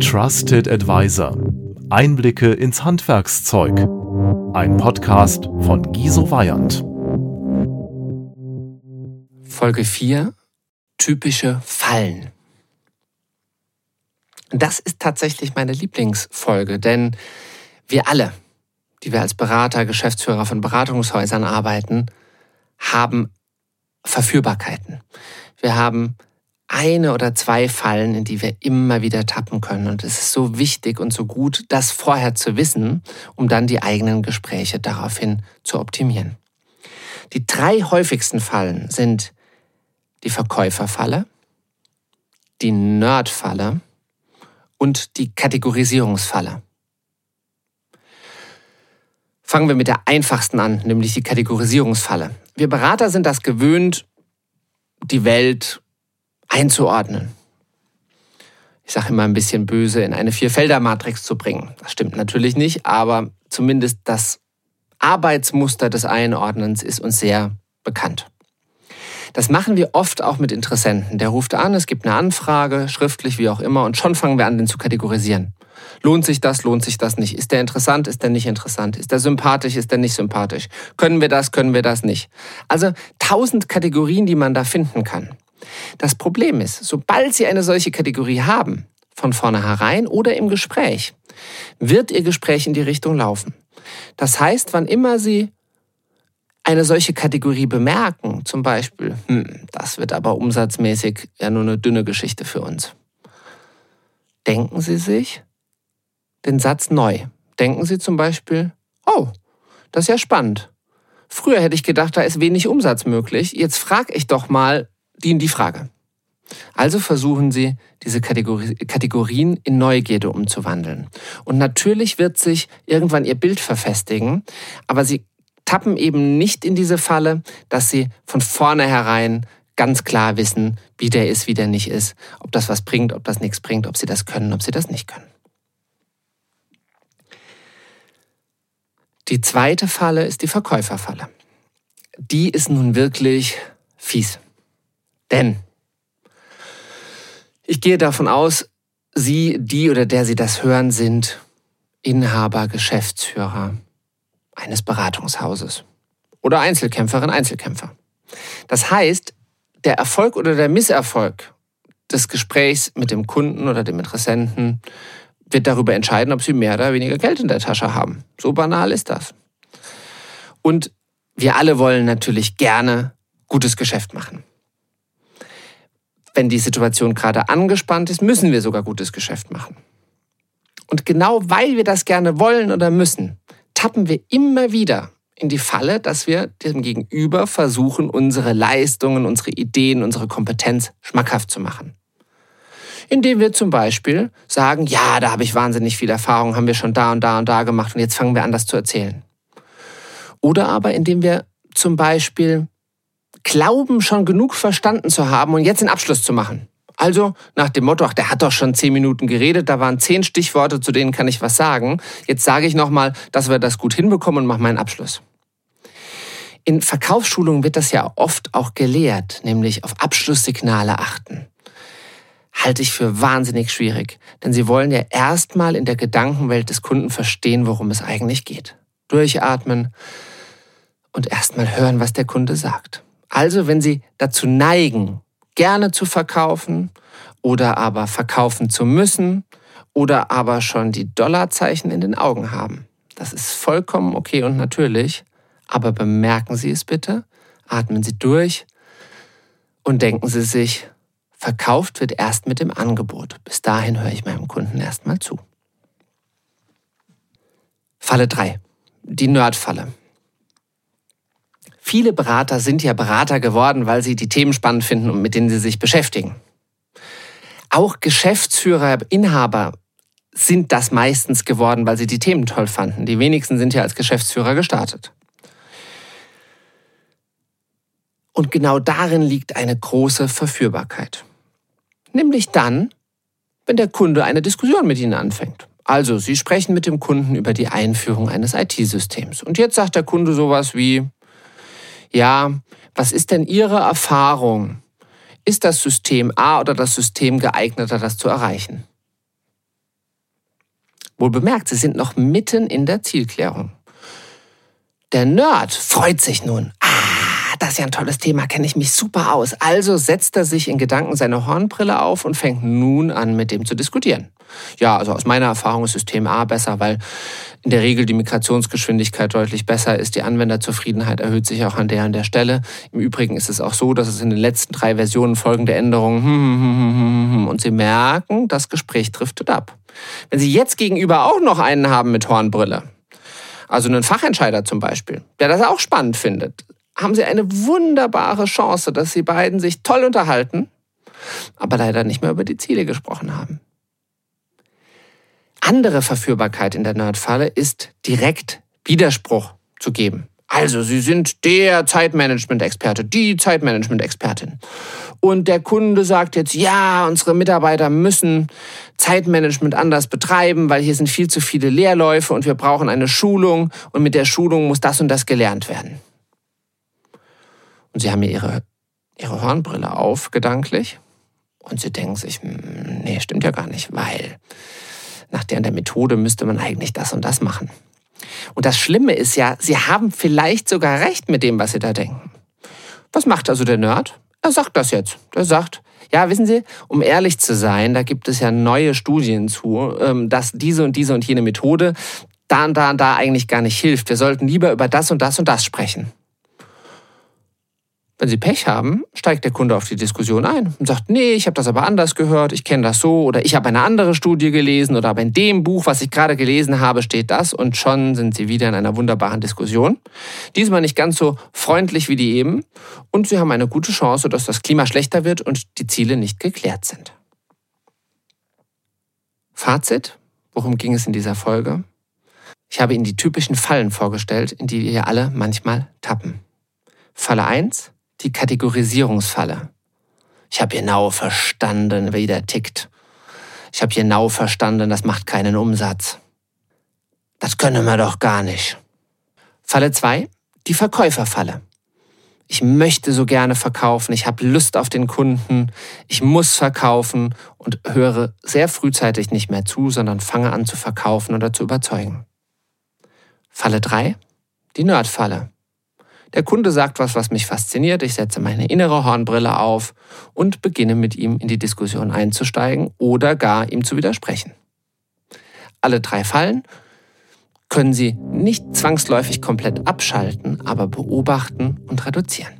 Trusted Advisor. Einblicke ins Handwerkszeug. Ein Podcast von Giso Weyand. Folge 4. Typische Fallen. Das ist tatsächlich meine Lieblingsfolge, denn wir alle, die wir als Berater, Geschäftsführer von Beratungshäusern arbeiten, haben Verführbarkeiten. Wir haben eine oder zwei Fallen, in die wir immer wieder tappen können. Und es ist so wichtig und so gut, das vorher zu wissen, um dann die eigenen Gespräche daraufhin zu optimieren. Die drei häufigsten Fallen sind die Verkäuferfalle, die Nerdfalle und die Kategorisierungsfalle. Fangen wir mit der einfachsten an, nämlich die Kategorisierungsfalle. Wir Berater sind das gewöhnt, die Welt einzuordnen. Ich sage immer ein bisschen böse, in eine Vierfelder-Matrix zu bringen. Das stimmt natürlich nicht, aber zumindest das Arbeitsmuster des Einordnens ist uns sehr bekannt. Das machen wir oft auch mit Interessenten. Der ruft an, es gibt eine Anfrage, schriftlich wie auch immer, und schon fangen wir an, den zu kategorisieren. Lohnt sich das, lohnt sich das nicht? Ist der interessant, ist der nicht interessant? Ist der sympathisch, ist der nicht sympathisch? Können wir das, können wir das nicht? Also tausend Kategorien, die man da finden kann. Das Problem ist, sobald Sie eine solche Kategorie haben, von vornherein oder im Gespräch, wird Ihr Gespräch in die Richtung laufen. Das heißt, wann immer Sie eine solche Kategorie bemerken, zum Beispiel, hm, das wird aber umsatzmäßig ja nur eine dünne Geschichte für uns. Denken Sie sich den Satz neu. Denken Sie zum Beispiel, oh, das ist ja spannend. Früher hätte ich gedacht, da ist wenig Umsatz möglich. Jetzt frage ich doch mal die die Frage. Also versuchen Sie, diese Kategori Kategorien in Neugierde umzuwandeln. Und natürlich wird sich irgendwann Ihr Bild verfestigen, aber Sie tappen eben nicht in diese Falle, dass Sie von vornherein ganz klar wissen, wie der ist, wie der nicht ist, ob das was bringt, ob das nichts bringt, ob Sie das können, ob Sie das nicht können. Die zweite Falle ist die Verkäuferfalle. Die ist nun wirklich fies. Denn ich gehe davon aus, Sie, die oder der Sie das hören, sind Inhaber, Geschäftsführer eines Beratungshauses oder Einzelkämpferin, Einzelkämpfer. Das heißt, der Erfolg oder der Misserfolg des Gesprächs mit dem Kunden oder dem Interessenten wird darüber entscheiden, ob Sie mehr oder weniger Geld in der Tasche haben. So banal ist das. Und wir alle wollen natürlich gerne gutes Geschäft machen wenn die Situation gerade angespannt ist, müssen wir sogar gutes Geschäft machen. Und genau weil wir das gerne wollen oder müssen, tappen wir immer wieder in die Falle, dass wir dem Gegenüber versuchen, unsere Leistungen, unsere Ideen, unsere Kompetenz schmackhaft zu machen. Indem wir zum Beispiel sagen, ja, da habe ich wahnsinnig viel Erfahrung, haben wir schon da und da und da gemacht und jetzt fangen wir an, das zu erzählen. Oder aber indem wir zum Beispiel glauben schon genug verstanden zu haben und jetzt den Abschluss zu machen. Also nach dem Motto, ach, der hat doch schon zehn Minuten geredet, da waren zehn Stichworte, zu denen kann ich was sagen. Jetzt sage ich nochmal, dass wir das gut hinbekommen und mache meinen Abschluss. In Verkaufsschulungen wird das ja oft auch gelehrt, nämlich auf Abschlusssignale achten. Halte ich für wahnsinnig schwierig, denn sie wollen ja erstmal in der Gedankenwelt des Kunden verstehen, worum es eigentlich geht. Durchatmen und erstmal hören, was der Kunde sagt. Also wenn Sie dazu neigen, gerne zu verkaufen oder aber verkaufen zu müssen oder aber schon die Dollarzeichen in den Augen haben. Das ist vollkommen okay und natürlich, aber bemerken Sie es bitte, atmen Sie durch und denken Sie sich, verkauft wird erst mit dem Angebot. Bis dahin höre ich meinem Kunden erstmal zu. Falle 3. Die Nerdfalle. Viele Berater sind ja Berater geworden, weil sie die Themen spannend finden und mit denen sie sich beschäftigen. Auch Geschäftsführer, Inhaber sind das meistens geworden, weil sie die Themen toll fanden. Die wenigsten sind ja als Geschäftsführer gestartet. Und genau darin liegt eine große Verführbarkeit. Nämlich dann, wenn der Kunde eine Diskussion mit Ihnen anfängt. Also, Sie sprechen mit dem Kunden über die Einführung eines IT-Systems. Und jetzt sagt der Kunde sowas wie, ja, was ist denn Ihre Erfahrung? Ist das System A oder das System geeigneter, das zu erreichen? Wohl bemerkt, Sie sind noch mitten in der Zielklärung. Der Nerd freut sich nun. Das ist ja ein tolles Thema, kenne ich mich super aus. Also setzt er sich in Gedanken seine Hornbrille auf und fängt nun an, mit dem zu diskutieren. Ja, also aus meiner Erfahrung ist System A besser, weil in der Regel die Migrationsgeschwindigkeit deutlich besser ist. Die Anwenderzufriedenheit erhöht sich auch an der an der Stelle. Im Übrigen ist es auch so, dass es in den letzten drei Versionen folgende Änderungen und Sie merken, das Gespräch driftet ab. Wenn Sie jetzt gegenüber auch noch einen haben mit Hornbrille, also einen Fachentscheider zum Beispiel, der das auch spannend findet, haben Sie eine wunderbare Chance, dass Sie beiden sich toll unterhalten, aber leider nicht mehr über die Ziele gesprochen haben. Andere Verführbarkeit in der Nerdfalle ist direkt Widerspruch zu geben. Also, Sie sind der Zeitmanagement-Experte, die Zeitmanagement-Expertin. Und der Kunde sagt jetzt, ja, unsere Mitarbeiter müssen Zeitmanagement anders betreiben, weil hier sind viel zu viele Leerläufe und wir brauchen eine Schulung und mit der Schulung muss das und das gelernt werden. Und Sie haben hier Ihre, Ihre Hornbrille auf, gedanklich. Und Sie denken sich, hm, nee, stimmt ja gar nicht, weil nach der, der Methode müsste man eigentlich das und das machen. Und das Schlimme ist ja, Sie haben vielleicht sogar recht mit dem, was Sie da denken. Was macht also der Nerd? Er sagt das jetzt. Er sagt, ja, wissen Sie, um ehrlich zu sein, da gibt es ja neue Studien zu, ähm, dass diese und diese und jene Methode da und da und da eigentlich gar nicht hilft. Wir sollten lieber über das und das und das sprechen. Wenn Sie Pech haben, steigt der Kunde auf die Diskussion ein und sagt, nee, ich habe das aber anders gehört, ich kenne das so oder ich habe eine andere Studie gelesen oder aber in dem Buch, was ich gerade gelesen habe, steht das und schon sind Sie wieder in einer wunderbaren Diskussion. Diesmal nicht ganz so freundlich wie die eben und Sie haben eine gute Chance, dass das Klima schlechter wird und die Ziele nicht geklärt sind. Fazit, worum ging es in dieser Folge? Ich habe Ihnen die typischen Fallen vorgestellt, in die wir alle manchmal tappen. Falle 1 die Kategorisierungsfalle. Ich habe genau verstanden, wie der tickt. Ich habe genau verstanden, das macht keinen Umsatz. Das können wir doch gar nicht. Falle 2, die Verkäuferfalle. Ich möchte so gerne verkaufen, ich habe Lust auf den Kunden, ich muss verkaufen und höre sehr frühzeitig nicht mehr zu, sondern fange an zu verkaufen oder zu überzeugen. Falle 3, die Nerdfalle. Der Kunde sagt was, was mich fasziniert. Ich setze meine innere Hornbrille auf und beginne mit ihm in die Diskussion einzusteigen oder gar ihm zu widersprechen. Alle drei Fallen können Sie nicht zwangsläufig komplett abschalten, aber beobachten und reduzieren.